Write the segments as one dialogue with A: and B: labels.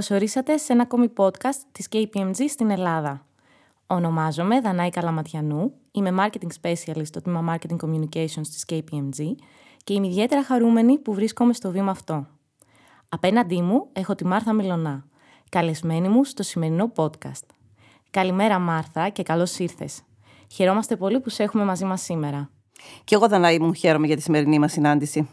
A: Καλώς ορίσατε σε ένα ακόμη podcast της KPMG στην Ελλάδα. Ονομάζομαι Δανάη Καλαματιανού, είμαι Marketing Specialist στο τμήμα Marketing Communications της KPMG και είμαι ιδιαίτερα χαρούμενη που βρίσκομαι στο βήμα αυτό. Απέναντί μου έχω τη Μάρθα Μιλονά, καλεσμένη μου στο σημερινό podcast. Καλημέρα Μάρθα και καλώς ήρθες. Χαιρόμαστε πολύ που σε έχουμε μαζί μας σήμερα.
B: Και εγώ Δανάη μου χαίρομαι για τη σημερινή μας συνάντηση.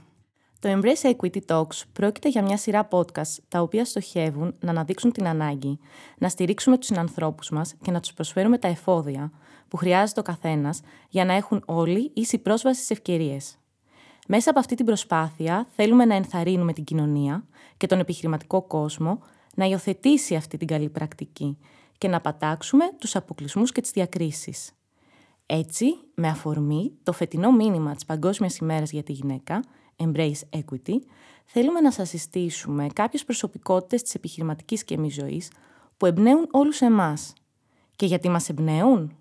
A: Το Embrace Equity Talks πρόκειται για μια σειρά podcast τα οποία στοχεύουν να αναδείξουν την ανάγκη να στηρίξουμε τους συνανθρώπους μας και να τους προσφέρουμε τα εφόδια που χρειάζεται ο καθένας για να έχουν όλοι ίση πρόσβαση στις ευκαιρίες. Μέσα από αυτή την προσπάθεια θέλουμε να ενθαρρύνουμε την κοινωνία και τον επιχειρηματικό κόσμο να υιοθετήσει αυτή την καλή πρακτική και να πατάξουμε τους αποκλεισμούς και τις διακρίσεις. Έτσι, με αφορμή το φετινό μήνυμα της Παγκόσμιας ημέρας για τη γυναίκα, Embrace Equity, θέλουμε να σας συστήσουμε κάποιες προσωπικότητες της επιχειρηματικής και εμείς ζωής που εμπνέουν όλους εμάς. Και γιατί μας εμπνέουν;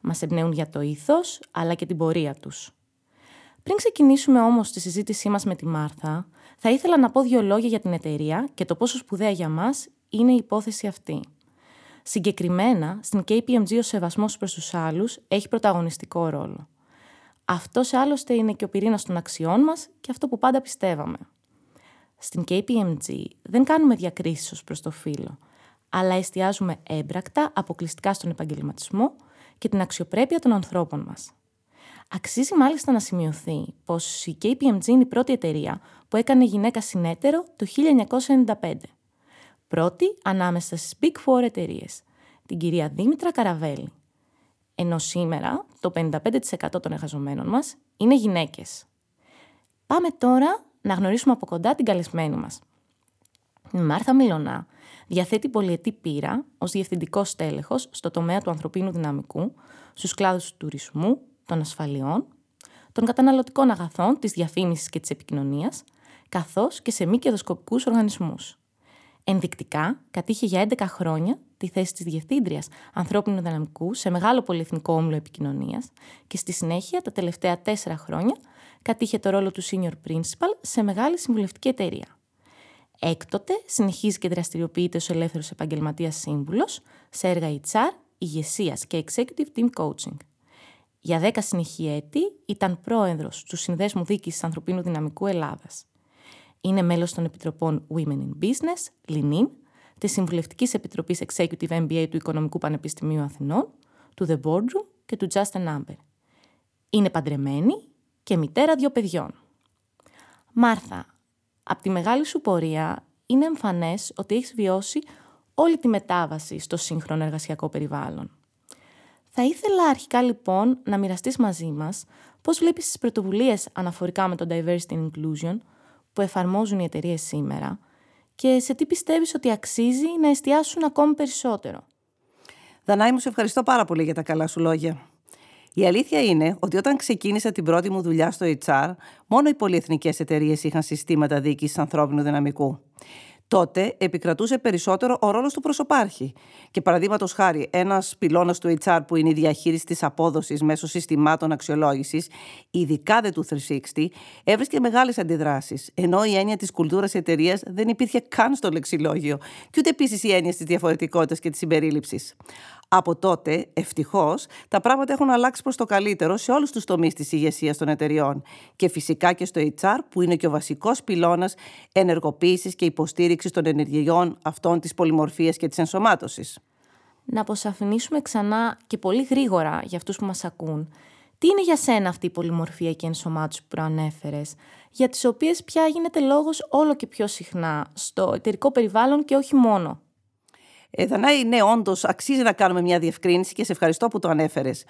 A: Μας εμπνέουν για το ήθος, αλλά και την πορεία τους. Πριν ξεκινήσουμε όμως τη συζήτησή μας με τη Μάρθα, θα ήθελα να πω δύο λόγια για την εταιρεία και το πόσο σπουδαία για μας είναι η υπόθεση αυτή. Συγκεκριμένα, στην KPMG ο σεβασμός προς τους άλλους έχει πρωταγωνιστικό ρόλο. Αυτός άλλωστε είναι και ο πυρήνας των αξιών μας και αυτό που πάντα πιστεύαμε. Στην KPMG δεν κάνουμε διακρίσεις ως προς το φύλλο, αλλά εστιάζουμε έμπρακτα αποκλειστικά στον επαγγελματισμό και την αξιοπρέπεια των ανθρώπων μας. Αξίζει μάλιστα να σημειωθεί πως η KPMG είναι η πρώτη εταιρεία που έκανε γυναίκα συνέτερο το 1995. Πρώτη ανάμεσα στις Big Four εταιρείες, την κυρία Δήμητρα Καραβέλη. Ενώ σήμερα το 55% των εργαζομένων μας είναι γυναίκες. Πάμε τώρα να γνωρίσουμε από κοντά την καλεσμένη μας. Η Μάρθα Μιλονά διαθέτει πολυετή πείρα ως διευθυντικός στέλεχος στο τομέα του ανθρωπίνου δυναμικού, στους κλάδους του τουρισμού, των ασφαλιών, των καταναλωτικών αγαθών, της διαφήμισης και της επικοινωνίας, καθώς και σε μη κερδοσκοπικούς οργανισμούς. Ενδεικτικά, κατήχε για 11 χρόνια τη θέση της Διευθύντριας Ανθρώπινου Δυναμικού σε μεγάλο πολυεθνικό όμιλο επικοινωνίας και στη συνέχεια, τα τελευταία 4 χρόνια, κατήχε το ρόλο του Senior Principal σε μεγάλη συμβουλευτική εταιρεία. Έκτοτε, συνεχίζει και δραστηριοποιείται ως ελεύθερος επαγγελματίας σύμβουλος σε έργα HR, ηγεσίας και Executive Team Coaching. Για 10 συνεχή έτη ήταν πρόεδρος του Συνδέσμου Δίκης Ανθρωπίνου Δυναμικού Ελλάδας. Είναι μέλος των Επιτροπών Women in Business, LININ, της Συμβουλευτικής Επιτροπής Executive MBA του Οικονομικού Πανεπιστημίου Αθηνών, του The Boardroom και του Just a Number. Είναι παντρεμένη και μητέρα δύο παιδιών. Μάρθα, από τη μεγάλη σου πορεία είναι εμφανές ότι έχεις βιώσει όλη τη μετάβαση στο σύγχρονο εργασιακό περιβάλλον. Θα ήθελα αρχικά λοιπόν να μοιραστείς μαζί μας πώς βλέπεις τις πρωτοβουλίες αναφορικά με το Diversity and Inclusion που εφαρμόζουν οι εταιρείες σήμερα και σε τι πιστεύεις ότι αξίζει να εστιάσουν ακόμη περισσότερο;
B: Δανάη μου, σε ευχαριστώ πάρα πολύ για τα καλά σου λόγια. Η αλήθεια είναι ότι όταν ξεκίνησα την πρώτη μου δουλειά στο HR, μόνο οι πολυεθνικές εταιρείες είχαν συστήματα διοίκησης ανθρώπινου δυναμικού τότε επικρατούσε περισσότερο ο ρόλος του προσωπάρχη. Και παραδείγματος χάρη, ένας πυλώνας του HR που είναι η διαχείριση της απόδοσης μέσω συστημάτων αξιολόγησης, ειδικά δε του 360, έβρισκε μεγάλες αντιδράσεις. Ενώ η έννοια της κουλτούρας εταιρεία δεν υπήρχε καν στο λεξιλόγιο, και ούτε επίσης η έννοια της διαφορετικότητας και της συμπερίληψης. Από τότε, ευτυχώς, τα πράγματα έχουν αλλάξει προς το καλύτερο σε όλους τους τομείς της ηγεσίας των εταιριών. Και φυσικά και στο HR, που είναι και ο βασικός πυλώνας ενεργοποίησης και υποστήριξης των ενεργειών αυτών της πολυμορφίας και της ενσωμάτωσης.
A: Να αποσαφηνίσουμε ξανά και πολύ γρήγορα για αυτούς που μας ακούν. Τι είναι για σένα αυτή η πολυμορφία και η ενσωμάτωση που προανέφερες, για τις οποίες πια γίνεται λόγος όλο και πιο συχνά στο εταιρικό περιβάλλον και όχι μόνο;
B: Ε, Δανάη, ναι, όντως αξίζει να κάνουμε μια διευκρίνηση και σε ευχαριστώ που το ανέφερες.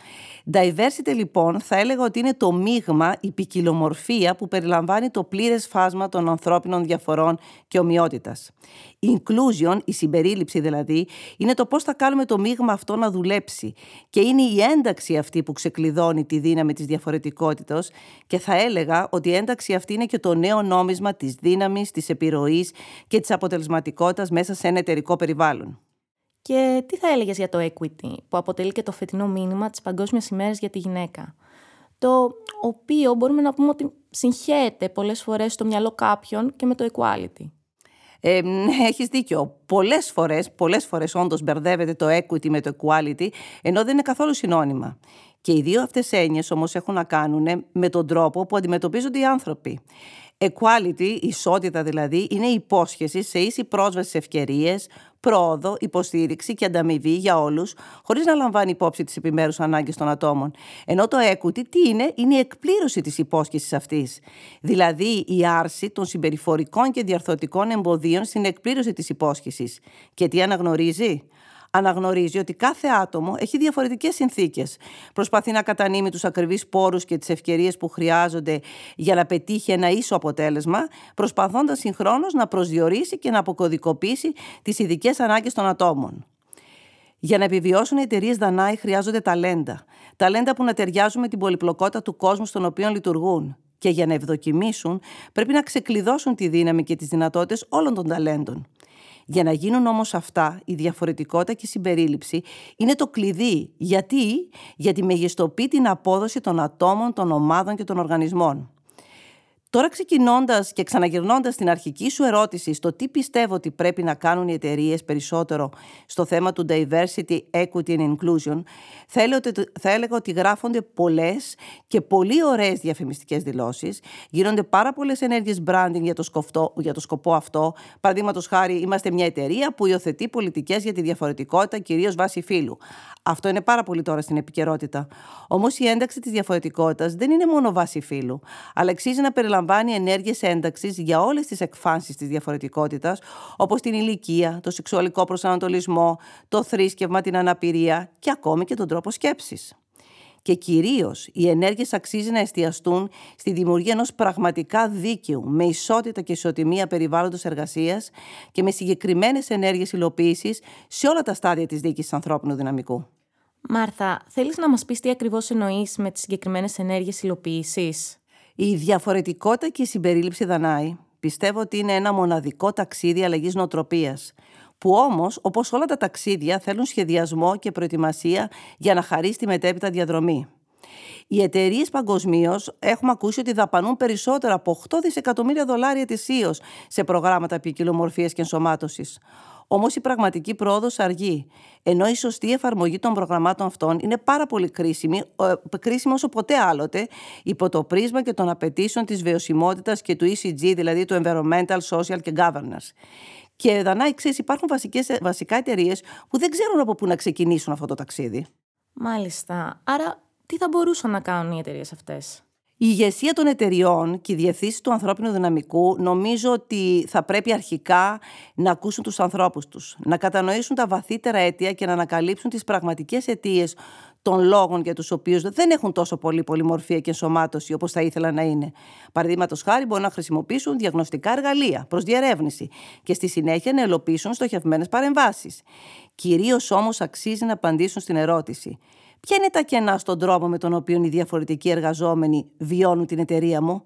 B: Diversity, λοιπόν, θα έλεγα ότι είναι το μείγμα, η ποικιλομορφία που περιλαμβάνει το πλήρες φάσμα των ανθρώπινων διαφορών και ομοιότητας. Inclusion, η συμπερίληψη δηλαδή, είναι το πώς θα κάνουμε το μείγμα αυτό να δουλέψει. Και είναι η ένταξη αυτή που ξεκλειδώνει τη δύναμη της διαφορετικότητα. Και θα έλεγα ότι η ένταξη αυτή είναι και το νέο νόμισμα της δύναμης, της επιρροής και της αποτελεσματικότητας μέσα σε ένα εταιρικό περιβάλλον.
A: Και τι θα έλεγες για το equity, που αποτελεί και το φετινό μήνυμα της Παγκόσμιας ημέρας για τη γυναίκα; Το οποίο μπορούμε να πούμε ότι συγχαίεται πολλές φορές στο μυαλό κάποιων και με το equality.
B: Ε, ναι, έχεις δίκιο. Πολλές φορές, πολλές φορές όντως μπερδεύεται το equity με το equality, ενώ δεν είναι καθόλου συνώνυμα. Και οι δύο αυτές έννοιες όμως έχουν να κάνουν με τον τρόπο που αντιμετωπίζονται οι άνθρωποι. Equality, ισότητα δηλαδή, είναι η υπόσχεση σε ίση πρόσβαση σε ευκαιρίες, πρόοδο, υποστήριξη και ανταμοιβή για όλους, χωρίς να λαμβάνει υπόψη τις επιμέρους ανάγκες των ατόμων. Ενώ το equity τι είναι, είναι η εκπλήρωση της υπόσχεσης αυτής. Δηλαδή η άρση των συμπεριφορικών και διαρθωτικών εμποδίων στην εκπλήρωση της υπόσχεσης. Και τι αναγνωρίζει, αναγνωρίζει ότι κάθε άτομο έχει διαφορετικές συνθήκες. Προσπαθεί να κατανείμει τους ακριβείς πόρους και τις ευκαιρίες που χρειάζονται για να πετύχει ένα ίσο αποτέλεσμα, προσπαθώντας συγχρόνως να προσδιορίσει και να αποκωδικοποιήσει τις ειδικές ανάγκες των ατόμων. Για να επιβιώσουν οι εταιρείες Δανάη χρειάζονται ταλέντα. Ταλέντα που να ταιριάζουν με την πολυπλοκότητα του κόσμου στον οποίο λειτουργούν. Και για να ευδοκιμήσουν, πρέπει να ξεκλειδώσουν τη δύναμη και τις δυνατότητες όλων των ταλέντων. Για να γίνουν όμως αυτά, η διαφορετικότητα και η συμπερίληψη είναι το κλειδί. Γιατί; Γιατί μεγιστοποιεί την απόδοση των ατόμων, των ομάδων και των οργανισμών. Τώρα ξεκινώντας και ξαναγυρνώντας την αρχική σου ερώτηση στο τι πιστεύω ότι πρέπει να κάνουν οι εταιρείες περισσότερο στο θέμα του diversity, equity and inclusion, θα έλεγα ότι γράφονται πολλές και πολύ ωραίες διαφημιστικές δηλώσεις. Γίνονται πάρα πολλές ενέργειες branding για το, σκοφτό, για το σκοπό αυτό. Παραδείγματος χάρη, είμαστε μια εταιρεία που υιοθετεί πολιτικές για τη διαφορετικότητα, κυρίως βάσει φύλου. Αυτό είναι πάρα πολύ τώρα στην επικαιρότητα. Όμως η ένταξη της διαφορετικότητας δεν είναι μόνο βάση φύλου, αλλά αξίζει να περιλαμβάνει ενέργειες ένταξης για όλες τις εκφάνσεις της διαφορετικότητας, όπως την ηλικία, το σεξουαλικό προσανατολισμό, το θρήσκευμα, την αναπηρία και ακόμη και τον τρόπο σκέψης. Και κυρίως οι ενέργειες αξίζει να εστιαστούν στη δημιουργία ενός πραγματικά δίκαιου, με ισότητα και ισοτιμία περιβάλλοντος εργασίας και με συγκεκριμένες ενέργειες υλοποίησης σε όλα τα στάδια της διοίκηση ανθρώπινου δυναμικού.
A: Μάρθα, θέλεις να μας πεις τι ακριβώς εννοείς με τις συγκεκριμένες ενέργειες υλοποίησης;
B: Η διαφορετικότητα και η συμπερίληψη Δανάη πιστεύω ότι είναι ένα μοναδικό ταξίδι αλλαγής νοοτροπίας, που όμως, όπως όλα τα ταξίδια, θέλουν σχεδιασμό και προετοιμασία για να χαρίσει τη μετέπειτα διαδρομή. Οι εταιρείες παγκοσμίως έχουμε ακούσει ότι δαπανούν περισσότερα από 8 δισεκατομμύρια δολάρια ετησίως σε προγράμματα ποικιλομορφίας και ενσωμάτωσης. Όμως η πραγματική πρόοδος αργεί. Ενώ η σωστή εφαρμογή των προγραμμάτων αυτών είναι πάρα πολύ κρίσιμη, κρίσιμη όσο ποτέ άλλοτε, υπό το πρίσμα και των απαιτήσεων της βιωσιμότητας και του ECG, δηλαδή του Environmental, Social και Governance. Και Δανάη, ξέρεις, υπάρχουν βασικές, βασικά εταιρείες που δεν ξέρουν από πού να ξεκινήσουν αυτό το ταξίδι.
A: Μάλιστα. Άρα, τι θα μπορούσαν να κάνουν οι εταιρείες αυτές;
B: Η ηγεσία των εταιριών και οι διευθύνσει του ανθρώπινου δυναμικού νομίζω ότι θα πρέπει αρχικά να ακούσουν τους ανθρώπους τους, να κατανοήσουν τα βαθύτερα αίτια και να ανακαλύψουν τις πραγματικές αιτίες των λόγων για τους οποίους δεν έχουν τόσο πολύ πολυμορφία και ενσωμάτωση όπως θα ήθελα να είναι. Παραδείγματος χάρη, μπορούν να χρησιμοποιήσουν διαγνωστικά εργαλεία προς διερεύνηση και στη συνέχεια να ελοπίσουν στοχευμένες παρεμβάσεις. Κυρίως όμως αξίζει να απαντήσουν στην ερώτηση. Ποια είναι τα κενά στον τρόπο με τον οποίο οι διαφορετικοί εργαζόμενοι βιώνουν την εταιρεία μου;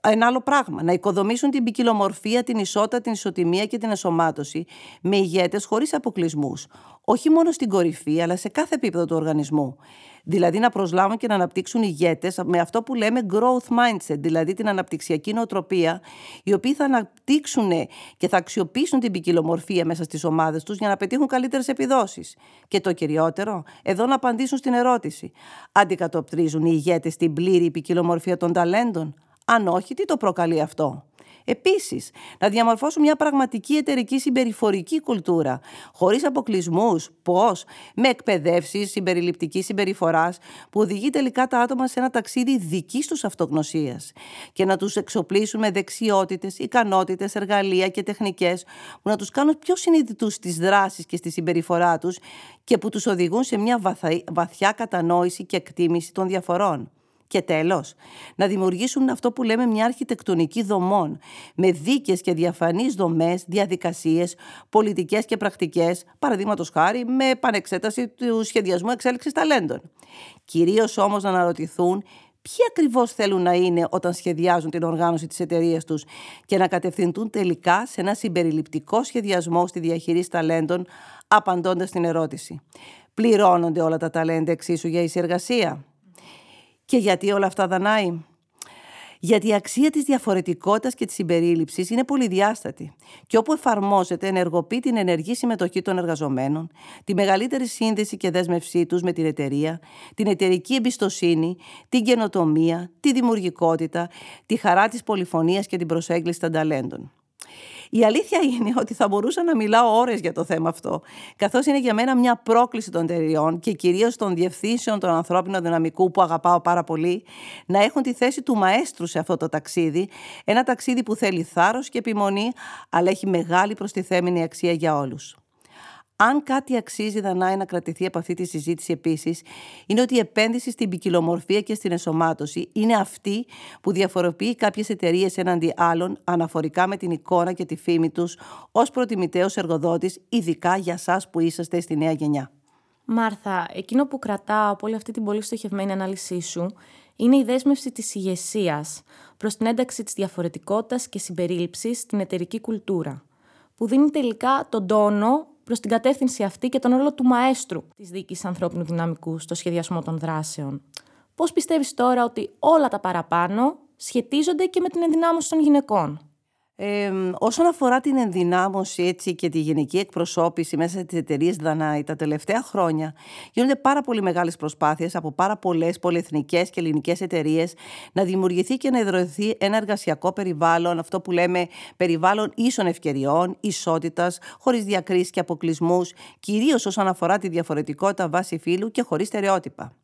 B: Ένα άλλο πράγμα, να οικοδομήσουν την ποικιλομορφία, την ισότητα, την ισοτιμία και την εσωμάτωση με ηγέτες χωρίς αποκλεισμούς, όχι μόνο στην κορυφή, αλλά σε κάθε επίπεδο του οργανισμού. Δηλαδή να προσλάβουν και να αναπτύξουν ηγέτες με αυτό που λέμε growth mindset, δηλαδή την αναπτυξιακή νοοτροπία, οι οποίοι θα αναπτύξουν και θα αξιοποιήσουν την ποικιλομορφία μέσα στις ομάδες τους για να πετύχουν καλύτερες επιδόσεις. Και το κυριότερο, εδώ να απαντήσουν στην ερώτηση. Αντικατοπτρίζουν οι ηγέτες την πλήρη ποικιλομορφία των ταλέντων; Αν όχι, τι το προκαλεί αυτό; Επίσης, να διαμορφώσουν μια πραγματική εταιρική συμπεριφορική κουλτούρα, χωρίς αποκλεισμούς. Πώς; Με εκπαιδεύσεις συμπεριληπτική συμπεριφοράς που οδηγεί τελικά τα άτομα σε ένα ταξίδι δική τους αυτογνωσίας και να τους εξοπλίσουν με δεξιότητες, ικανότητες, εργαλεία και τεχνικές που να τους κάνουν πιο συνειδητούς στις δράσεις και στη συμπεριφορά τους και που τους οδηγούν σε μια βαθιά κατανόηση και εκτίμηση των διαφορών. Και τέλος, να δημιουργήσουν αυτό που λέμε μια αρχιτεκτονική δομών, με δίκες και διαφανείς δομές, διαδικασίες, πολιτικές και πρακτικές, παραδείγματος χάρη με επανεξέταση του σχεδιασμού εξέλιξης ταλέντων. Κυρίως όμως να αναρωτηθούν ποιοι ακριβώς θέλουν να είναι όταν σχεδιάζουν την οργάνωση της εταιρείας τους και να κατευθυντούν τελικά σε ένα συμπεριληπτικό σχεδιασμό στη διαχείριση ταλέντων, απαντώντας την ερώτηση. Πληρώνονται όλα τα ταλέντα εξίσου για ίση εργασία; Και γιατί όλα αυτά δανάει; Γιατί η αξία της διαφορετικότητας και της συμπερίληψης είναι πολυδιάστατη και όπου εφαρμόζεται ενεργοποιεί την ενεργή συμμετοχή των εργαζομένων, τη μεγαλύτερη σύνδεση και δέσμευσή τους με την εταιρεία, την εταιρική εμπιστοσύνη, την καινοτομία, τη δημιουργικότητα, τη χαρά της πολυφωνίας και την προσέγγιση των ταλέντων. Η αλήθεια είναι ότι θα μπορούσα να μιλάω ώρες για το θέμα αυτό, καθώς είναι για μένα μια πρόκληση των εταιριών και κυρίως των διευθύνσεων των ανθρώπινων δυναμικού που αγαπάω πάρα πολύ, να έχουν τη θέση του μαέστρου σε αυτό το ταξίδι, ένα ταξίδι που θέλει θάρρος και επιμονή, αλλά έχει μεγάλη προστιθέμενη αξία για όλους. Αν κάτι αξίζει, Δανάη, να κρατηθεί από αυτή τη συζήτηση επίσης, είναι ότι η επένδυση στην ποικιλομορφία και στην εσωμάτωση είναι αυτή που διαφοροποιεί κάποιες εταιρείες έναντι άλλων αναφορικά με την εικόνα και τη φήμη τους ως προτιμητέο εργοδότης, ειδικά για εσά που είσαστε στη νέα γενιά.
A: Μάρθα, εκείνο που κρατάω από όλη αυτή την πολύ στοχευμένη ανάλυση σου είναι η δέσμευση της ηγεσίας προς την ένταξη της διαφορετικότητας και συμπερίληψης στην εταιρική κουλτούρα, που δίνει τελικά τον τόνο προς την κατεύθυνση αυτή και τον ρόλο του μαέστρου της διοίκηση ανθρώπινου δυναμικού στο σχεδιασμό των δράσεων. Πώς πιστεύεις τώρα ότι όλα τα παραπάνω σχετίζονται και με την ενδυνάμωση των γυναικών;
B: Ε, όσον αφορά την ενδυνάμωση έτσι, και τη γενική εκπροσώπηση μέσα στις εταιρείες Δανάη τα τελευταία χρόνια γίνονται πάρα πολύ μεγάλες προσπάθειες από πάρα πολλές πολυεθνικές και ελληνικές εταιρείες να δημιουργηθεί και να ιδρωθεί ένα εργασιακό περιβάλλον, αυτό που λέμε περιβάλλον ίσων ευκαιριών, ισότητας, χωρίς διακρίσεις και αποκλεισμούς, κυρίως όσον αφορά τη διαφορετικότητα βάση φύλου και χωρίς στερεότυπα.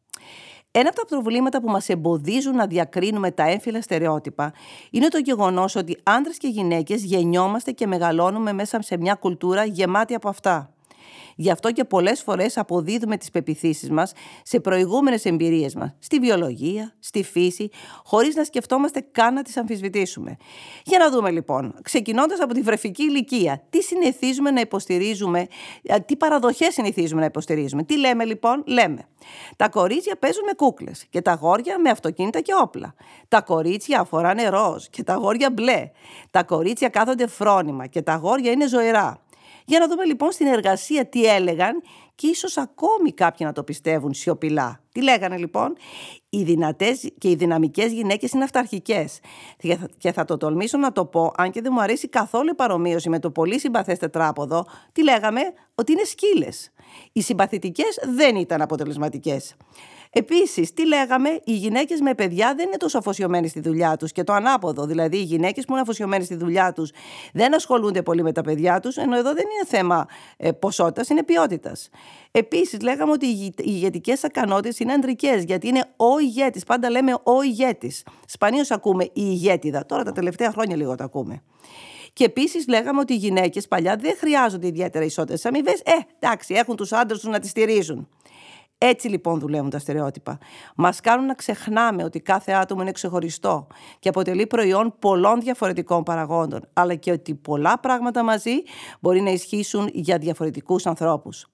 B: Ένα από τα προβλήματα που μας εμποδίζουν να διακρίνουμε τα έμφυλα στερεότυπα είναι το γεγονός ότι άντρες και γυναίκες γεννιόμαστε και μεγαλώνουμε μέσα σε μια κουλτούρα γεμάτη από αυτά. Γι' αυτό και πολλές φορές αποδίδουμε τις πεπιθήσεις μας σε προηγούμενες εμπειρίες μας, στη βιολογία, στη φύση, χωρίς να σκεφτόμαστε καν να τις αμφισβητήσουμε. Για να δούμε λοιπόν, ξεκινώντας από τη βρεφική ηλικία, τι συνηθίζουμε να υποστηρίζουμε, ε, τι παραδοχές συνηθίζουμε να υποστηρίζουμε. Τι λέμε λοιπόν, λέμε. Τα κορίτσια παίζουν με κούκλες και τα γόρια με αυτοκίνητα και όπλα. Τα κορίτσια αφοράνε ροζ και τα γόρια μπλε. Τα κορίτσια κάθονται φρόνημα και τα γόρια είναι ζωηρά. Για να δούμε λοιπόν στην εργασία τι έλεγαν και ίσως ακόμη κάποιοι να το πιστεύουν σιωπηλά. Τι λέγανε λοιπόν, οι δυνατές και οι δυναμικές γυναίκες είναι αυταρχικές. Και θα το τολμήσω να το πω, αν και δεν μου αρέσει καθόλου η παρομοίωση με το πολύ συμπαθές τετράποδο, τι λέγαμε, ότι είναι σκύλες. Οι συμπαθητικές δεν ήταν αποτελεσματικές. Επίσης, τι λέγαμε, οι γυναίκες με παιδιά δεν είναι τόσο αφοσιωμένες στη δουλειά τους και το ανάποδο. Δηλαδή, οι γυναίκες που είναι αφοσιωμένες στη δουλειά τους δεν ασχολούνται πολύ με τα παιδιά τους, ενώ εδώ δεν είναι θέμα ε, ποσότητας, είναι ποιότητας. Επίσης, λέγαμε ότι οι ηγετικές ικανότητες είναι ανδρικές, γιατί είναι ο ηγέτης. Πάντα λέμε ο ηγέτης. Σπανίως ακούμε η ηγέτιδα. Τώρα τα τελευταία χρόνια λίγο το ακούμε. Και επίσης λέγαμε ότι οι γυναίκες παλιά δεν χρειάζονται ιδιαίτερα ισότητες αμοιβές. Ε, εντάξει, έχουν τους άντρες τους να τις στηρίζουν. Έτσι λοιπόν δουλεύουν τα στερεότυπα. Μας κάνουν να ξεχνάμε ότι κάθε άτομο είναι ξεχωριστό και αποτελεί προϊόν πολλών διαφορετικών παραγόντων, αλλά και ότι πολλά πράγματα μαζί μπορεί να ισχύσουν για διαφορετικούς ανθρώπους.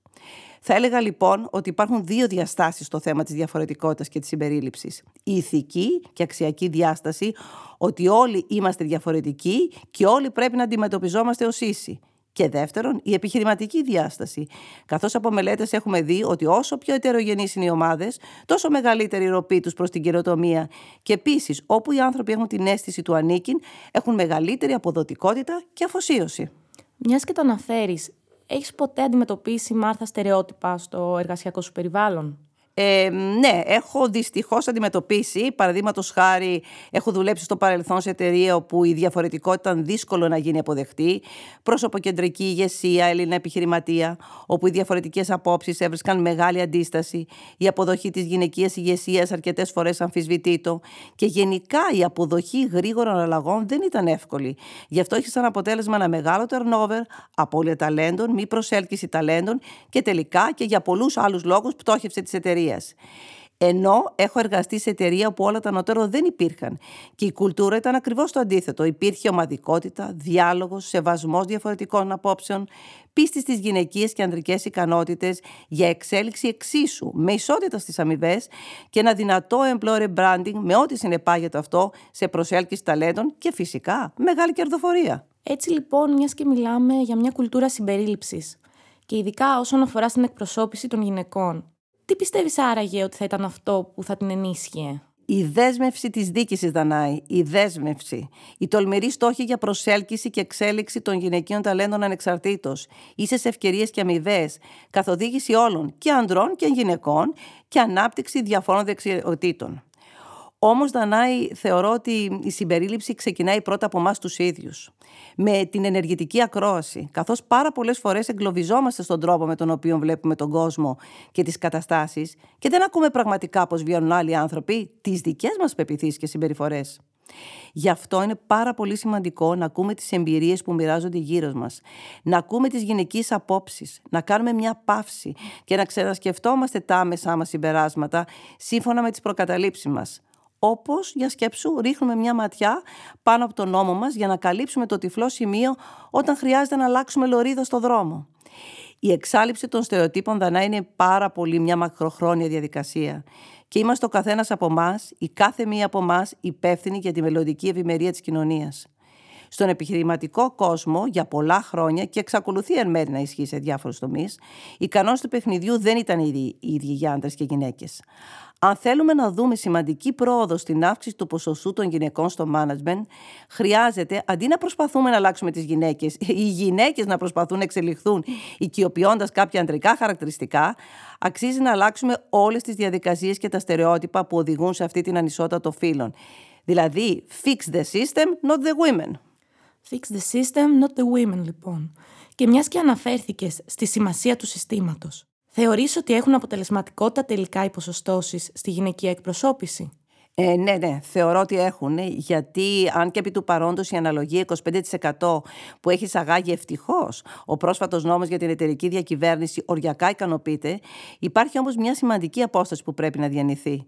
B: Θα έλεγα λοιπόν ότι υπάρχουν δύο διαστάσεις στο θέμα της διαφορετικότητας και της συμπερίληψης. Η ηθική και αξιακή διάσταση, ότι όλοι είμαστε διαφορετικοί και όλοι πρέπει να αντιμετωπιζόμαστε ως ίσοι. Και δεύτερον, η επιχειρηματική διάσταση. Καθώς από μελέτες έχουμε δει ότι όσο πιο ετερογενείς είναι οι ομάδες, τόσο μεγαλύτερη η ροπή τους προς την καινοτομία. Και επίσης, όπου οι άνθρωποι έχουν την αίσθηση του ανήκειν, έχουν μεγαλύτερη αποδοτικότητα και αφοσίωση.
A: Μιας και το αναφέρεις, έχεις ποτέ αντιμετωπίσει Μάρθα στερεότυπα στο εργασιακό σου περιβάλλον;
B: Ε, ναι, έχω δυστυχώς αντιμετωπίσει. Παραδείγματος χάρη, έχω δουλέψει στο παρελθόν σε εταιρεία όπου η διαφορετικότητα ήταν δύσκολο να γίνει αποδεκτή. Πρόσωποκεντρική ηγεσία, Έλληνα επιχειρηματία, όπου οι διαφορετικές απόψεις έβρισκαν μεγάλη αντίσταση. Η αποδοχή της γυναικείας ηγεσίας αρκετές φορές αμφισβητήτω. Και γενικά η αποδοχή γρήγορων αλλαγών δεν ήταν εύκολη. Γι' αυτό έχει σαν αποτέλεσμα ένα μεγάλο turnover, απώλεια ταλέντων, μη προσέλκυση ταλέντων και τελικά και για πολλούς άλλους λόγους πτώχευσε της εταιρείας. Ενώ έχω εργαστεί σε εταιρεία όπου όλα τα ανωτέρω δεν υπήρχαν. Και η κουλτούρα ήταν ακριβώς το αντίθετο. Υπήρχε ομαδικότητα, διάλογος, σεβασμός διαφορετικών απόψεων, πίστη στις γυναικείες και ανδρικές ικανότητες για εξέλιξη εξίσου, με ισότητα στις αμοιβές και ένα δυνατό employer branding με ό,τι συνεπάγεται αυτό σε προσέλκυση ταλέντων και φυσικά μεγάλη κερδοφορία.
A: Έτσι λοιπόν, μιας και μιλάμε για μια κουλτούρα συμπερίληψης και ειδικά όσον αφορά στην εκπροσώπηση των γυναικών. Τι πιστεύεις άραγε ότι θα ήταν αυτό που θα την ενίσχυε;
B: Η δέσμευση της δίκησης, Δανάη, η δέσμευση. Η τολμηρή στόχη για προσέλκυση και εξέλιξη των γυναικείων ταλέντων ανεξαρτήτως. Ίσες ευκαιρίες και αμοιβές, καθοδήγηση όλων, και ανδρών και γυναικών και ανάπτυξη διαφόρων δεξιοτήτων. Όμως, Δανάη, θεωρώ ότι η συμπερίληψη ξεκινάει πρώτα από εμάς τους ίδιους. Με την ενεργητική ακρόαση, καθώς πάρα πολλές φορές εγκλωβιζόμαστε στον τρόπο με τον οποίο βλέπουμε τον κόσμο και τις καταστάσεις και δεν ακούμε πραγματικά πώς βιώνουν άλλοι άνθρωποι τις δικές μας πεπιθήσεις και συμπεριφορές. Γι' αυτό είναι πάρα πολύ σημαντικό να ακούμε τις εμπειρίες που μοιράζονται γύρω μας, να ακούμε τις γυναικείς απόψεις, να κάνουμε μια παύση και να ξανασκεφτόμαστε τα άμεσά μας συμπεράσματα σύμφωνα με τις προκαταλήψεις μας. Όπως για σκέψου, ρίχνουμε μια ματιά πάνω από τον νόμο μας για να καλύψουμε το τυφλό σημείο όταν χρειάζεται να αλλάξουμε λωρίδα στο δρόμο. Η εξάλληψη των στερεοτύπων δανά είναι πάρα πολύ μια μακροχρόνια διαδικασία. Και είμαστε ο καθένας από εμάς, η κάθε μία από εμάς, υπεύθυνη για τη μελλοντική ευημερία της κοινωνίας. Στον επιχειρηματικό κόσμο για πολλά χρόνια και εξακολουθεί εν μέρει να ισχύει σε διάφορους τομείς, οι κανόνες του παιχνιδιού δεν ήταν οι ίδιοι για άντρες και γυναίκες. Αν θέλουμε να δούμε σημαντική πρόοδο στην αύξηση του ποσοστού των γυναικών στο management, χρειάζεται αντί να προσπαθούμε να αλλάξουμε τις γυναίκες, οι γυναίκες να προσπαθούν να εξελιχθούν οικειοποιώντας κάποια αντρικά χαρακτηριστικά, αξίζει να αλλάξουμε όλες τις διαδικασίες και τα στερεότυπα που οδηγούν σε αυτή την ανισότητα των φύλων. Δηλαδή, fix the system, not the women.
A: Fix the system, not the women, λοιπόν. Και μιας και αναφέρθηκες στη σημασία του συστήματος. Θεωρείς ότι έχουν αποτελεσματικότητα τελικά οι ποσοστώσεις στη γυναικεία εκπροσώπηση;
B: Ε, ναι, ναι, θεωρώ ότι έχουν, γιατί αν και επί του παρόντος η αναλογία 25% που έχει εισαγάγει ευτυχώς ο πρόσφατος νόμος για την εταιρική διακυβέρνηση οριακά ικανοποιείται, υπάρχει όμως μια σημαντική απόσταση που πρέπει να διανυθεί.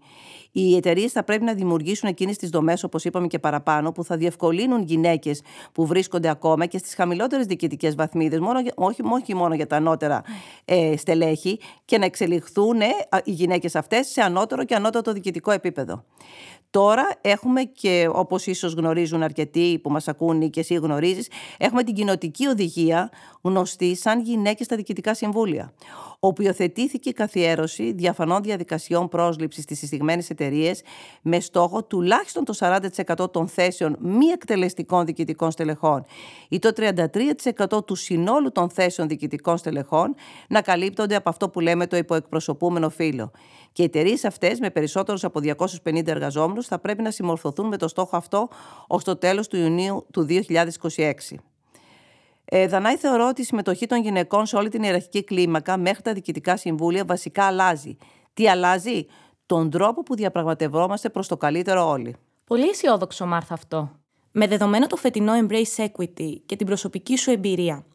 B: Οι εταιρείες θα πρέπει να δημιουργήσουν εκείνες τις δομές, όπως είπαμε και παραπάνω, που θα διευκολύνουν γυναίκες που βρίσκονται ακόμα και στις χαμηλότερες διοικητικές βαθμίδες, όχι, όχι μόνο για τα ανώτερα ε, στελέχη, και να εξελιχθούν ε, οι γυναίκες αυτές σε ανώτερο και ανώτατο διοικητικό επίπεδο. Τώρα έχουμε και όπως ίσως γνωρίζουν αρκετοί που μας ακούν και εσύ γνωρίζεις, έχουμε την κοινοτική οδηγία γνωστή σαν γυναίκες στα διοικητικά συμβούλια όπου υιοθετήθηκε η καθιέρωση διαφανών διαδικασιών πρόσληψης στις συστηγμένες εταιρείες με στόχο τουλάχιστον το 40% των θέσεων μη εκτελεστικών διοικητικών στελεχών ή το 33% του συνόλου των θέσεων διοικητικών στελεχών να καλύπτονται από αυτό που λέμε το υποεκπροσωπούμενο φύλλο. Και οι εταιρείες αυτές με περισσότερους από 250 εργαζόμενους θα πρέπει να συμμορφωθούν με το στόχο αυτό ως το τέλος του Ιουνίου του 2026. Ε, Δανάη, θεωρώ ότι η συμμετοχή των γυναικών σε όλη την ιεραρχική κλίμακα μέχρι τα διοικητικά συμβούλια βασικά αλλάζει. Τι αλλάζει; Τον τρόπο που διαπραγματευόμαστε προς το καλύτερο όλοι.
A: Πολύ αισιόδοξο, Μάρθα, αυτό. Με δεδομένο το φετινό Embrace Equity και την προσωπική σου εμπειρία,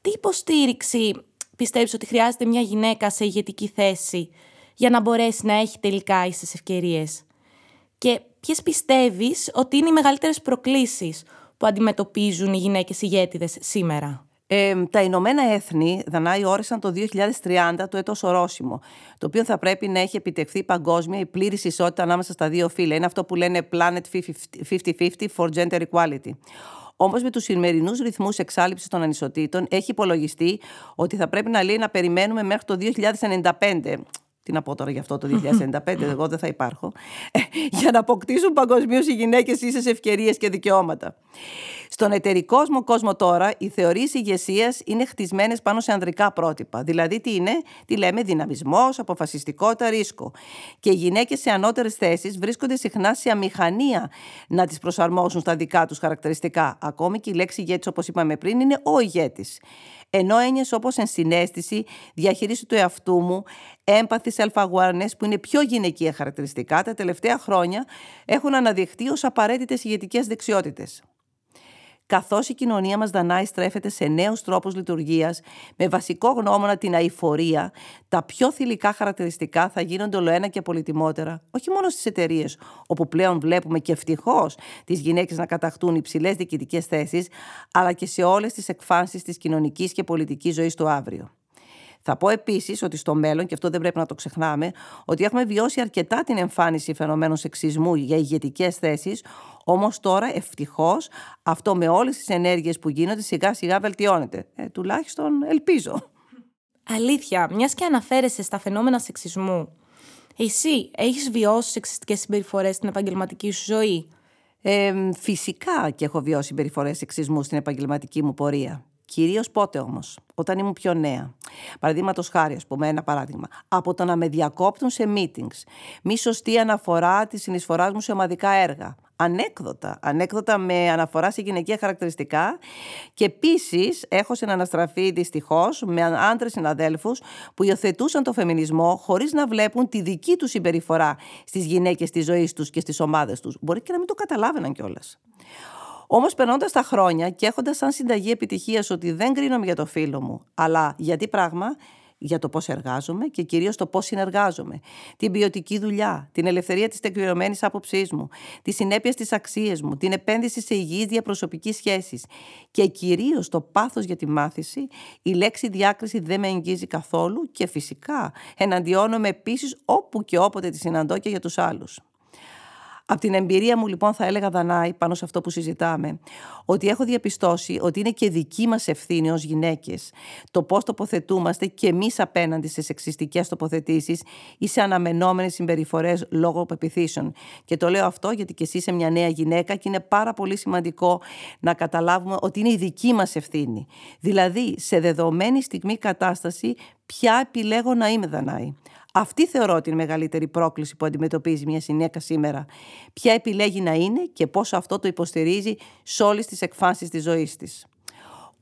A: τι υποστήριξη πιστεύεις ότι χρειάζεται μια γυναίκα σε ηγετική θέση για να μπορέσει να έχει τελικά ίσες ευκαιρίες. Και ποιες πιστεύεις ότι είναι οι μεγαλύτερες προκλήσεις που αντιμετωπίζουν οι γυναίκες ηγέτιδες σήμερα;
B: Ε, τα Ηνωμένα Έθνη, Δανάη, όρισαν το 2030 το έτος ορόσημο, το οποίο θα πρέπει να έχει επιτευχθεί παγκόσμια η πλήρης ισότητα ανάμεσα στα δύο φύλλα. Είναι αυτό που λένε Planet 50-50 for Gender Equality. Όμως, με τους σημερινούς ρυθμούς εξάλληψης των ανισοτήτων, έχει υπολογιστεί ότι θα πρέπει να λέει να περιμένουμε μέχρι το 2095. Τι να πω τώρα για αυτό το 2095, εγώ δεν θα υπάρχω. για να αποκτήσουν παγκοσμίως οι γυναίκες ίσες ευκαιρίες και δικαιώματα. Στον εταιρικό μου κόσμο τώρα, οι θεωρίες ηγεσίας είναι χτισμένες πάνω σε ανδρικά πρότυπα. Δηλαδή, τι είναι, τι λέμε, δυναμισμός, αποφασιστικότητα, ρίσκο. Και οι γυναίκες σε ανώτερες θέσεις βρίσκονται συχνά σε αμηχανία να τις προσαρμόσουν στα δικά τους χαρακτηριστικά. Ακόμη και η λέξη ηγέτης, όπως είπαμε πριν, είναι ο ηγέτης. Ενώ έννοιες όπως ενσυναίσθηση, διαχείριση του εαυτού μου, έμπαθη self-awareness, που είναι πιο γυναικεία χαρακτηριστικά, τα τελευταία χρόνια έχουν αναδειχθεί ως απαραίτητες ηγετικές δεξιότητες καθώς η κοινωνία μας δανάει στρέφεται σε νέους τρόπους λειτουργίας, με βασικό γνώμονα την αηφορία, τα πιο θηλυκά χαρακτηριστικά θα γίνονται ολοένα και πολυτιμότερα, όχι μόνο στις εταιρείες, όπου πλέον βλέπουμε και ευτυχώς τις γυναίκες να καταχτούν υψηλές διοικητικές θέσεις, αλλά και σε όλες τις εκφάνσεις της κοινωνικής και πολιτικής ζωής του αύριο. Θα πω επίσης ότι στο μέλλον, και αυτό δεν πρέπει να το ξεχνάμε, ότι έχουμε βιώσει αρκετά την εμφάνιση φαινομένων σεξισμού για ηγετικές θέσεις, Όμως τώρα ευτυχώς αυτό με όλες τις ενέργειες που γίνονται σιγά σιγά βελτιώνεται. Ε, τουλάχιστον ελπίζω.
A: Αλήθεια, μιας και αναφέρεσαι στα φαινόμενα σεξισμού. Εσύ έχεις βιώσει σεξιστικές συμπεριφορές στην επαγγελματική σου ζωή;
B: Ε, φυσικά και έχω βιώσει συμπεριφορές σεξισμού στην επαγγελματική μου πορεία. Κυρίως πότε όμως, όταν ήμουν πιο νέα. Παραδείγματος χάρη, ας πούμε, ένα παράδειγμα. Από το να με διακόπτουν σε meetings, μη σωστή αναφορά της συνεισφοράς μου σε ομαδικά έργα. Ανέκδοτα. Ανέκδοτα με αναφορά σε γυναικεία χαρακτηριστικά. Και επίσης έχω συναναστραφεί δυστυχώς με άντρες συναδέλφους που υιοθετούσαν το φεμινισμό χωρίς να βλέπουν τη δική τους συμπεριφορά στις γυναίκες της ζωής τους και στις ομάδες τους. Μπορεί και να μην το καταλάβαιναν κιόλας. Όμως, περνώντας τα χρόνια και έχοντας σαν συνταγή επιτυχίας ότι δεν κρίνομαι για το φίλο μου, αλλά γιατί πράγμα, για το πώς εργάζομαι και κυρίως το πώς συνεργάζομαι, την ποιοτική δουλειά, την ελευθερία της τεκμηριωμένη άποψής μου, τη συνέπεια στι αξίε μου, την επένδυση σε υγιείς διαπροσωπική σχέσεις και κυρίως το πάθος για τη μάθηση, η λέξη διάκριση δεν με εγγύζει καθόλου και φυσικά εναντιώνομαι επίσης όπου και όποτε τη συναντώ και για τους άλλους. Από την εμπειρία μου λοιπόν θα έλεγα Δανάη πάνω σε αυτό που συζητάμε ότι έχω διαπιστώσει ότι είναι και δική μας ευθύνη ως γυναίκες το πώς τοποθετούμαστε και εμείς απέναντι σε σεξιστικές τοποθετήσεις ή σε αναμενόμενες συμπεριφορές λόγω πεπιθήσεων. Και το λέω αυτό γιατί και εσύ είσαι μια νέα γυναίκα και είναι πάρα πολύ σημαντικό να καταλάβουμε ότι είναι η δική μας ευθύνη. Δηλαδή σε δεδομένη στιγμή κατάσταση ποια επιλέγω να είμαι Δανάη. Αυτή θεωρώ την μεγαλύτερη πρόκληση που αντιμετωπίζει μια γυναίκα σήμερα. Ποια επιλέγει να είναι και πώς αυτό το υποστηρίζει σε όλες τις εκφάνσεις της ζωής της.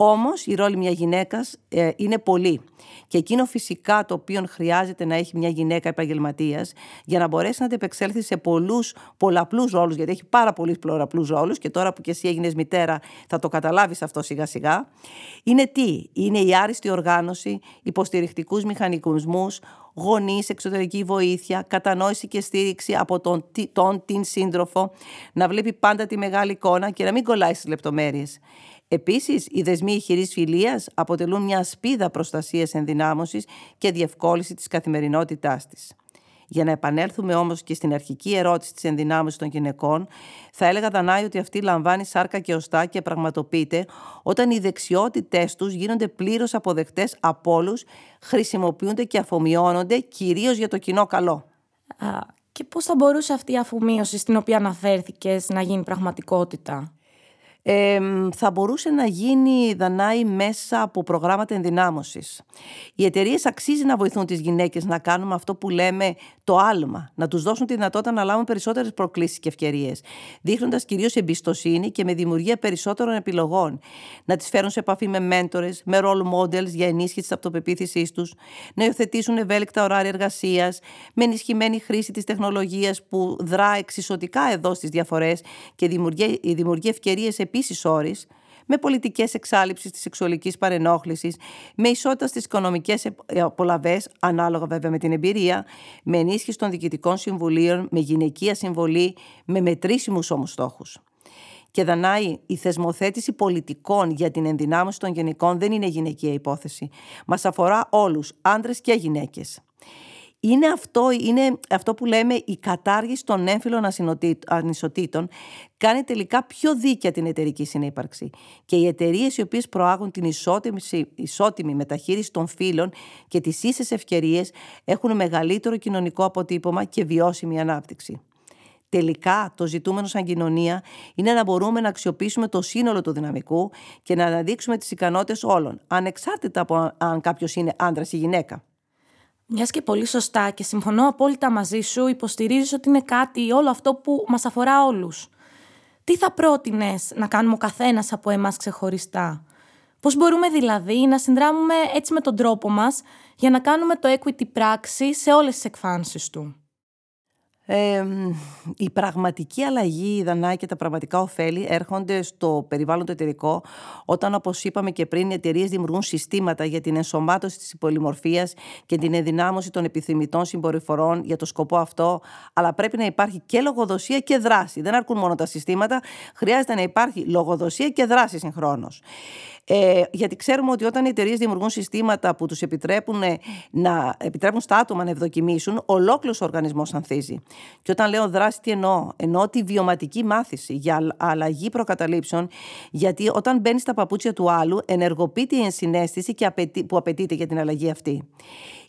B: Όμως η ρόλη μιας γυναίκας ε, είναι πολύ. Και εκείνο φυσικά το οποίο χρειάζεται να έχει μια γυναίκα επαγγελματίας για να μπορέσει να αντεπεξέλθει σε πολλούς πολλαπλούς ρόλους, γιατί έχει πάρα πολλούς πολλαπλούς ρόλους και τώρα που και εσύ έγινες μητέρα θα το καταλάβεις αυτό σιγά σιγά. Είναι τι, είναι η άριστη οργάνωση, υποστηρικτικούς μηχανισμού, γονείς, εξωτερική βοήθεια, κατανόηση και στήριξη από τον, τον την σύντροφο, να βλέπει πάντα τη μεγάλη εικόνα και να μην κολλάει στις λεπτομέρειες. Επίσης, οι δεσμοί ηχηρής φιλίας αποτελούν μια σπίδα προστασίας ενδυνάμωσης και διευκόλυνση της καθημερινότητάς της. Για να επανέλθουμε όμως και στην αρχική ερώτηση της ενδυνάμωσης των γυναικών, θα έλεγα Δανάη ότι αυτή λαμβάνει σάρκα και οστά και πραγματοποιείται όταν οι δεξιότητές τους γίνονται πλήρως αποδεκτές από όλους, χρησιμοποιούνται και αφομοιώνονται κυρίως για το κοινό καλό.
A: και πώς θα μπορούσε αυτή η αφομοίωση στην οποία αναφέρθηκες να γίνει πραγματικότητα;
B: Θα μπορούσε να γίνει δανάη μέσα από προγράμματα ενδυνάμωσης. Οι εταιρείες αξίζει να βοηθούν τις γυναίκες να κάνουμε αυτό που λέμε το άλμα, να τους δώσουν τη δυνατότητα να λάβουν περισσότερες προκλήσεις και ευκαιρίες, δείχνοντας κυρίως εμπιστοσύνη και με δημιουργία περισσότερων επιλογών, να τις φέρουν σε επαφή με μέντορες, με role models για ενίσχυση της αυτοπεποίθησής τους, να υιοθετήσουν ευέλικτα ωράρια εργασίας, με ενισχυμένη χρήση της τεχνολογίας που δρά εξισωτικά εδώ στις διαφορές και δημιουργεί, δημιουργεί ευκαιρίες επίσης όρει, με πολιτικές εξάλληψεις της σεξουαλικής παρενόχλησης, με ισότητα στις οικονομικές απολαυέ, ανάλογα βέβαια με την εμπειρία, με ενίσχυση των διοικητικών συμβουλίων, με γυναικεία συμβολή, με μετρήσιμους όμω στόχου. Και δανάει η θεσμοθέτηση πολιτικών για την ενδυνάμωση των γενικών δεν είναι γυναικεία υπόθεση. Μας αφορά όλους, άντρε και γυναίκες είναι αυτό, είναι αυτό που λέμε η κατάργηση των έμφυλων ανισοτήτων κάνει τελικά πιο δίκαια την εταιρική συνύπαρξη. Και οι εταιρείες οι οποίες προάγουν την ισότιμη, ισότιμη μεταχείριση των φύλων και τις ίσες ευκαιρίες έχουν μεγαλύτερο κοινωνικό αποτύπωμα και βιώσιμη ανάπτυξη. Τελικά, το ζητούμενο σαν κοινωνία είναι να μπορούμε να αξιοποιήσουμε το σύνολο του δυναμικού και να αναδείξουμε τις ικανότητες όλων, ανεξάρτητα από αν κάποιος είναι άντρας ή γυναίκα.
A: Μιας και πολύ σωστά και συμφωνώ απόλυτα μαζί σου, υποστηρίζεις ότι είναι κάτι όλο αυτό που μας αφορά όλους. Τι θα πρότεινες να κάνουμε ο καθένας από εμάς ξεχωριστά; Πώς μπορούμε δηλαδή να συνδράμουμε έτσι με τον τρόπο μας για να κάνουμε το equity πράξη σε όλες τις εκφάνσεις του;
B: Η πραγματική αλλαγή, η δανάη και τα πραγματικά ωφέλη έρχονται στο περιβάλλον το εταιρικό όταν, όπως είπαμε και πριν, οι εταιρείες δημιουργούν συστήματα για την ενσωμάτωση της πολυμορφίας και την ενδυνάμωση των επιθυμητών συμπεριφορών για το σκοπό αυτό. Αλλά πρέπει να υπάρχει και λογοδοσία και δράση. Δεν αρκούν μόνο τα συστήματα, χρειάζεται να υπάρχει λογοδοσία και δράση συγχρόνως. Ε, γιατί ξέρουμε ότι όταν οι εταιρείες δημιουργούν συστήματα που τους επιτρέπουν, να, επιτρέπουν στα άτομα να ευδοκιμήσουν, ολόκληρος ο οργανισμός ανθίζει. Και όταν λέω δράση, τι εννοώ; Εννοώ τη βιωματική μάθηση για αλλαγή προκαταλήψεων, γιατί όταν μπαίνει στα παπούτσια του άλλου, ενεργοποιείται η ενσυναίσθηση που απαιτείται για την αλλαγή αυτή.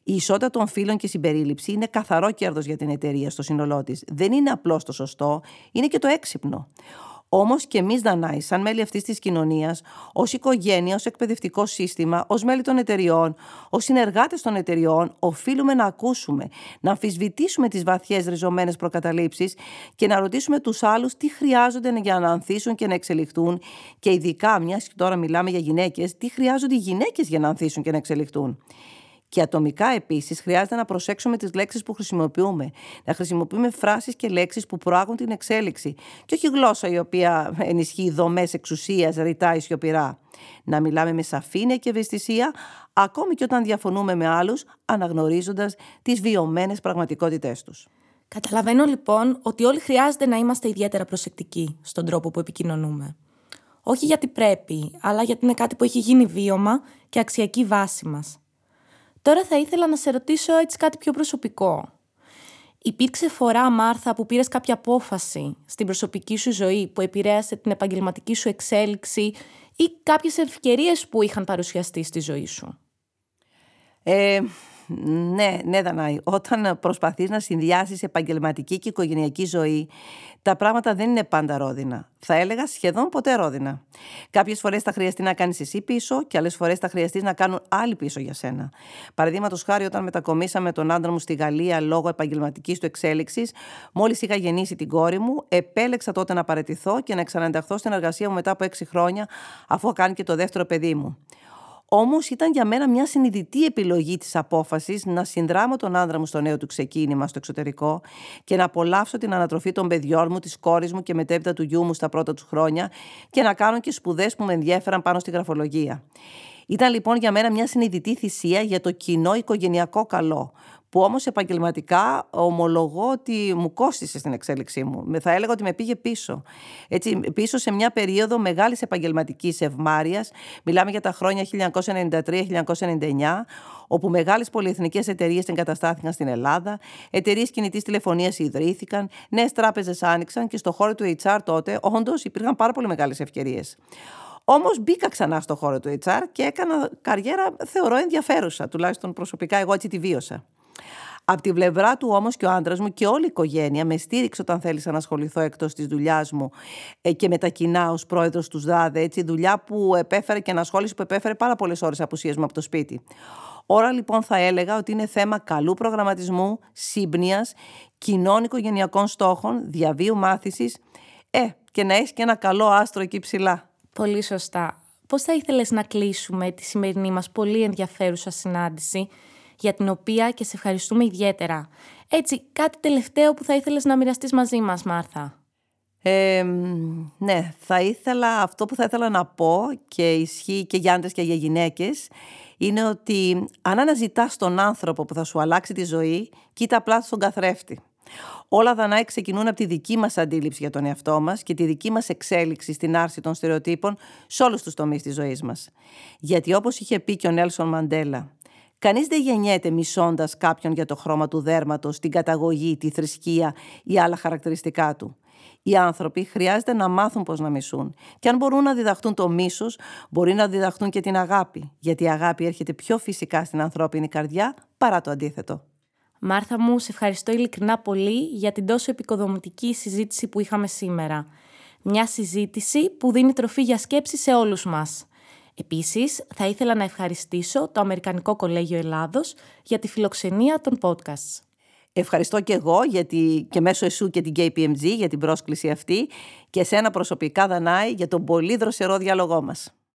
B: Η ισότητα των φύλων και η συμπερίληψη είναι καθαρό κέρδος για την εταιρεία στο σύνολό της. Δεν είναι απλώς το σωστό, είναι και το έξυπνο. Όμως και εμείς, Δανάη, σαν μέλη αυτής της κοινωνίας, ως οικογένεια, ως εκπαιδευτικό σύστημα, ως μέλη των εταιριών, ως συνεργάτες των εταιριών, οφείλουμε να ακούσουμε, να αμφισβητήσουμε τις βαθιές ριζωμένες προκαταλήψεις και να ρωτήσουμε τους άλλους τι χρειάζονται για να ανθίσουν και να εξελιχθούν και ειδικά, μιας και τώρα μιλάμε για γυναίκες, τι χρειάζονται οι γυναίκες για να ανθίσουν και να εξελιχθούν. Και ατομικά επίσης χρειάζεται να προσέξουμε τις λέξεις που χρησιμοποιούμε. Να χρησιμοποιούμε φράσεις και λέξεις που προάγουν την εξέλιξη. Και όχι γλώσσα η οποία ενισχύει δομές εξουσίας, ρητά ή σιωπηρά. Να μιλάμε με σαφήνεια και ευαισθησία, ακόμη και όταν διαφωνούμε με άλλους, αναγνωρίζοντας τις βιωμένες πραγματικότητές τους.
A: Καταλαβαίνω λοιπόν ότι όλοι χρειάζεται να είμαστε ιδιαίτερα προσεκτικοί στον τρόπο που επικοινωνούμε. Όχι γιατί πρέπει, αλλά γιατί είναι κάτι που έχει γίνει βίωμα και αξιακή βάση μας. Τώρα θα ήθελα να σε ρωτήσω έτσι κάτι πιο προσωπικό. Υπήρξε φορά, Μάρθα, που πήρες κάποια απόφαση στην προσωπική σου ζωή που επηρέασε την επαγγελματική σου εξέλιξη ή κάποιες ευκαιρίες που είχαν παρουσιαστεί στη ζωή σου;
B: Ε, ναι, ναι, Δανάη. Όταν προσπαθείς να συνδυάσεις επαγγελματική και οικογενειακή ζωή, τα πράγματα δεν είναι πάντα ρόδινα. Θα έλεγα σχεδόν ποτέ ρόδινα. Κάποιες φορές θα χρειαστεί να κάνεις εσύ πίσω και άλλες φορές θα χρειαστείς να κάνουν άλλοι πίσω για σένα. Παραδείγματος χάρη, όταν μετακομίσαμε τον άντρα μου στη Γαλλία λόγω επαγγελματικής του εξέλιξης, μόλις είχα γεννήσει την κόρη μου, επέλεξα τότε να παρετηθώ και να ξαναενταχθώ στην εργασία μου μετά από έξι χρόνια, αφού κάνει και το δεύτερο παιδί μου. Όμως ήταν για μένα μια συνειδητή επιλογή της απόφασης να συνδράμω τον άνδρα μου στο νέο του ξεκίνημα στο εξωτερικό και να απολαύσω την ανατροφή των παιδιών μου, της κόρης μου και μετέπειτα του γιού μου στα πρώτα τους χρόνια και να κάνω και σπουδές που με ενδιέφεραν πάνω στη γραφολογία. Ήταν λοιπόν για μένα μια συνειδητή θυσία για το κοινό οικογενειακό καλό, που όμως επαγγελματικά ομολογώ ότι μου κόστησε στην εξέλιξή μου. Θα έλεγα ότι με πήγε πίσω. Έτσι, πίσω σε μια περίοδο μεγάλης επαγγελματικής ευμάρειας. Μιλάμε για τα χρόνια 1993-1999, όπου μεγάλες πολυεθνικές εταιρείες εγκαταστάθηκαν στην Ελλάδα, εταιρείες κινητής τηλεφωνίας ιδρύθηκαν, νέες τράπεζες άνοιξαν και στο χώρο του HR τότε όντως υπήρχαν πάρα πολύ μεγάλες ευκαιρίες. Όμως μπήκα ξανά στο χώρο του HR και έκανα καριέρα, θεωρώ ενδιαφέρουσα. Τουλάχιστον προσωπικά εγώ έτσι τη βίωσα. Από τη πλευρά του όμως και ο άντρας μου και όλη η οικογένεια με στήριξε όταν θέλησα να ασχοληθώ εκτός της δουλειάς μου ε, και μετακινά ως πρόεδρος του ΔΑΔΕ. Έτσι, δουλειά που επέφερε και ανασχόληση που επέφερε πάρα πολλές ώρες απουσία μου από το σπίτι. Ώρα λοιπόν θα έλεγα ότι είναι θέμα καλού προγραμματισμού, σύμπνοιας, κοινών οικογενειακών στόχων, διαβίου μάθησης, ε, και να έχεις και ένα καλό άστρο εκεί ψηλά.
A: Πολύ σωστά. Πώς θα ήθελες να κλείσουμε τη σημερινή μας πολύ ενδιαφέρουσα συνάντηση; Για την οποία και σε ευχαριστούμε ιδιαίτερα. Έτσι, κάτι τελευταίο που θα ήθελες να μοιραστείς μαζί μας, Μάρθα.
B: Ε, ναι, θα ήθελα, αυτό που θα ήθελα να πω και ισχύει και για άντρες και για γυναίκες είναι ότι αν αναζητάς τον άνθρωπο που θα σου αλλάξει τη ζωή, κοίτα απλά στον καθρέφτη. Όλα δανάη ξεκινούν από τη δική μας αντίληψη για τον εαυτό μας και τη δική μας εξέλιξη στην άρση των στερεοτύπων σε όλους τους τομείς της ζωής μας. Γιατί όπως είχε πει και ο Νέλσον Μαντέλα, Κανείς δεν γεννιέται μισώντας κάποιον για το χρώμα του δέρματος, την καταγωγή, τη θρησκεία ή άλλα χαρακτηριστικά του. Οι άνθρωποι χρειάζεται να μάθουν πώς να μισούν. Και αν μπορούν να διδαχτούν το μίσος, μπορεί να διδαχτούν και την αγάπη. Γιατί η αγάπη έρχεται πιο φυσικά στην ανθρώπινη καρδιά παρά το αντίθετο.
A: Μάρθα μου, σε ευχαριστώ ειλικρινά πολύ για την τόσο επικοδομητική συζήτηση που είχαμε σήμερα. Μια συζήτηση που δίνει τροφή για σκέψη σε όλους μας. Επίσης, θα ήθελα να ευχαριστήσω το Αμερικανικό Κολέγιο Ελλάδος για τη φιλοξενία των podcasts.
B: Ευχαριστώ και εγώ γιατί, και μέσω εσού και την KPMG για την πρόσκληση αυτή και σένα προσωπικά Δανάη για τον πολύ δροσερό διάλογό μας.